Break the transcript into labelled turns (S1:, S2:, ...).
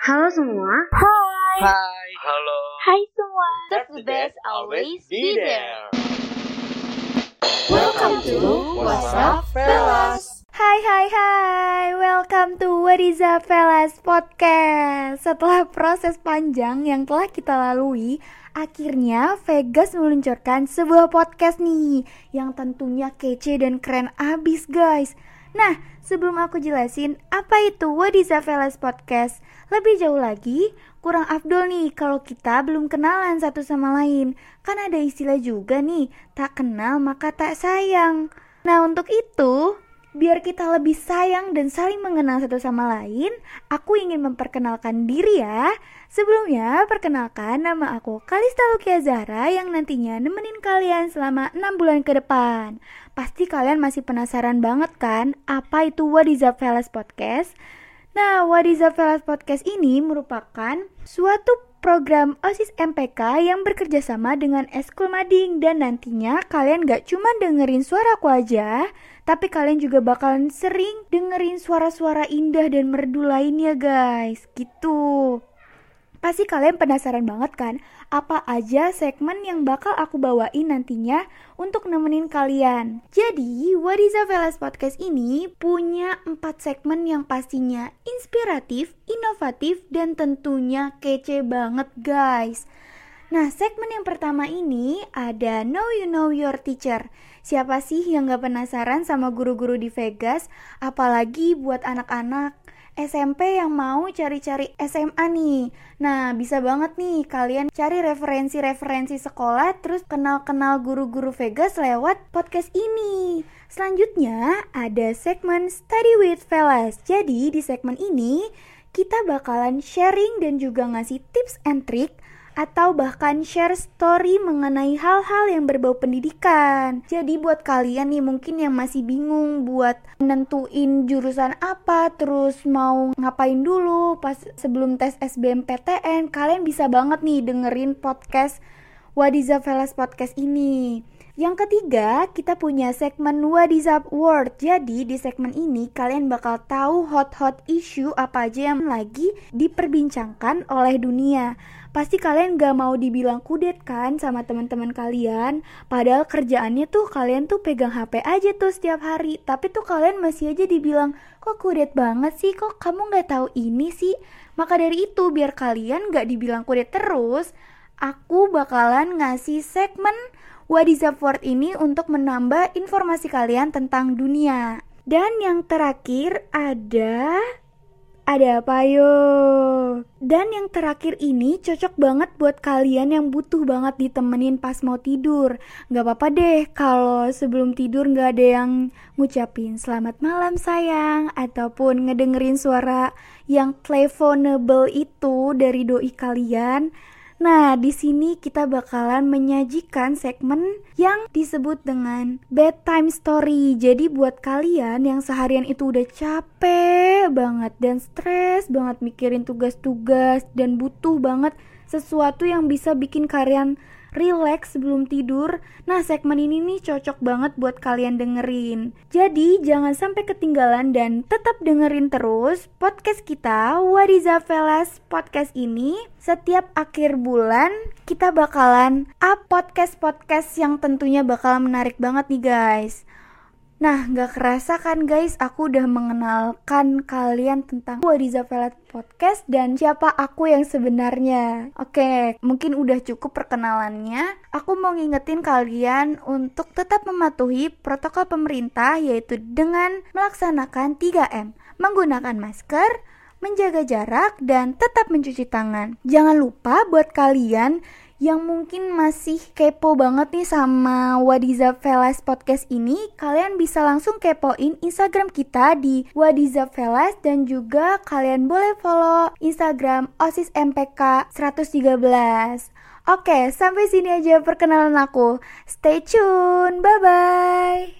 S1: Halo semua.
S2: Hai.
S3: Hai.
S4: Halo.
S2: Hai semua.
S3: That's the best always be there.
S2: Welcome to
S3: What's Up, Fellas?
S2: Hai hai hai. Welcome to What is Up Fellas Podcast. Setelah proses panjang yang telah kita lalui, akhirnya Vegas meluncurkan sebuah podcast nih yang tentunya kece dan keren abis guys. Nah, sebelum aku jelasin apa itu What is Podcast, lebih jauh lagi, kurang afdol nih kalau kita belum kenalan satu sama lain. Kan ada istilah juga nih, tak kenal maka tak sayang. Nah, untuk itu, biar kita lebih sayang dan saling mengenal satu sama lain, aku ingin memperkenalkan diri ya. Sebelumnya, perkenalkan nama aku Kalista Lukia Zahra yang nantinya nemenin kalian selama 6 bulan ke depan. Pasti kalian masih penasaran banget kan apa itu What is Fellas Podcast? Nah, What is Fellas Podcast ini merupakan suatu program OSIS MPK yang bekerja sama dengan Eskul Mading dan nantinya kalian gak cuma dengerin suaraku aja, tapi kalian juga bakalan sering dengerin suara-suara indah dan merdu lainnya guys, gitu. Pasti kalian penasaran banget kan apa aja segmen yang bakal aku bawain nantinya untuk nemenin kalian. Jadi, What is a Velas Podcast ini punya 4 segmen yang pastinya inspiratif, inovatif, dan tentunya kece banget guys. Nah, segmen yang pertama ini ada Know You Know Your Teacher. Siapa sih yang gak penasaran sama guru-guru di Vegas? Apalagi buat anak-anak SMP yang mau cari-cari SMA nih. Nah, bisa banget nih kalian cari referensi-referensi sekolah terus kenal-kenal guru-guru Vegas lewat podcast ini. Selanjutnya ada segmen Study with Fellas. Jadi di segmen ini kita bakalan sharing dan juga ngasih tips and trick atau bahkan share story mengenai hal-hal yang berbau pendidikan. Jadi buat kalian nih mungkin yang masih bingung buat nentuin jurusan apa, terus mau ngapain dulu pas sebelum tes SBMPTN, kalian bisa banget nih dengerin podcast Wadiza Velas Podcast ini. Yang ketiga, kita punya segmen What World. Jadi di segmen ini kalian bakal tahu hot-hot issue apa aja yang lagi diperbincangkan oleh dunia. Pasti kalian gak mau dibilang kudet kan sama teman-teman kalian Padahal kerjaannya tuh kalian tuh pegang HP aja tuh setiap hari Tapi tuh kalian masih aja dibilang Kok kudet banget sih? Kok kamu gak tahu ini sih? Maka dari itu biar kalian gak dibilang kudet terus Aku bakalan ngasih segmen Up word ini untuk menambah informasi kalian tentang dunia Dan yang terakhir ada ada apa yo? Dan yang terakhir ini cocok banget buat kalian yang butuh banget ditemenin pas mau tidur. Gak apa-apa deh kalau sebelum tidur gak ada yang ngucapin selamat malam sayang ataupun ngedengerin suara yang teleponable itu dari doi kalian. Nah, di sini kita bakalan menyajikan segmen yang disebut dengan bedtime story. Jadi buat kalian yang seharian itu udah capek banget dan stres banget mikirin tugas-tugas dan butuh banget sesuatu yang bisa bikin kalian relax sebelum tidur. Nah, segmen ini nih cocok banget buat kalian dengerin. Jadi, jangan sampai ketinggalan dan tetap dengerin terus podcast kita Wariza Velas podcast ini. Setiap akhir bulan kita bakalan up podcast-podcast yang tentunya bakal menarik banget nih guys. Nah, gak kerasa kan guys, aku udah mengenalkan kalian tentang Wadiza Velat Podcast dan siapa aku yang sebenarnya. Oke, mungkin udah cukup perkenalannya. Aku mau ngingetin kalian untuk tetap mematuhi protokol pemerintah yaitu dengan melaksanakan 3M, menggunakan masker, menjaga jarak, dan tetap mencuci tangan. Jangan lupa buat kalian yang mungkin masih kepo banget nih sama Wadiza Velas podcast ini, kalian bisa langsung kepoin Instagram kita di Wadiza Velas dan juga kalian boleh follow Instagram OSIS MPK 113. Oke, sampai sini aja perkenalan aku. Stay tune. Bye bye.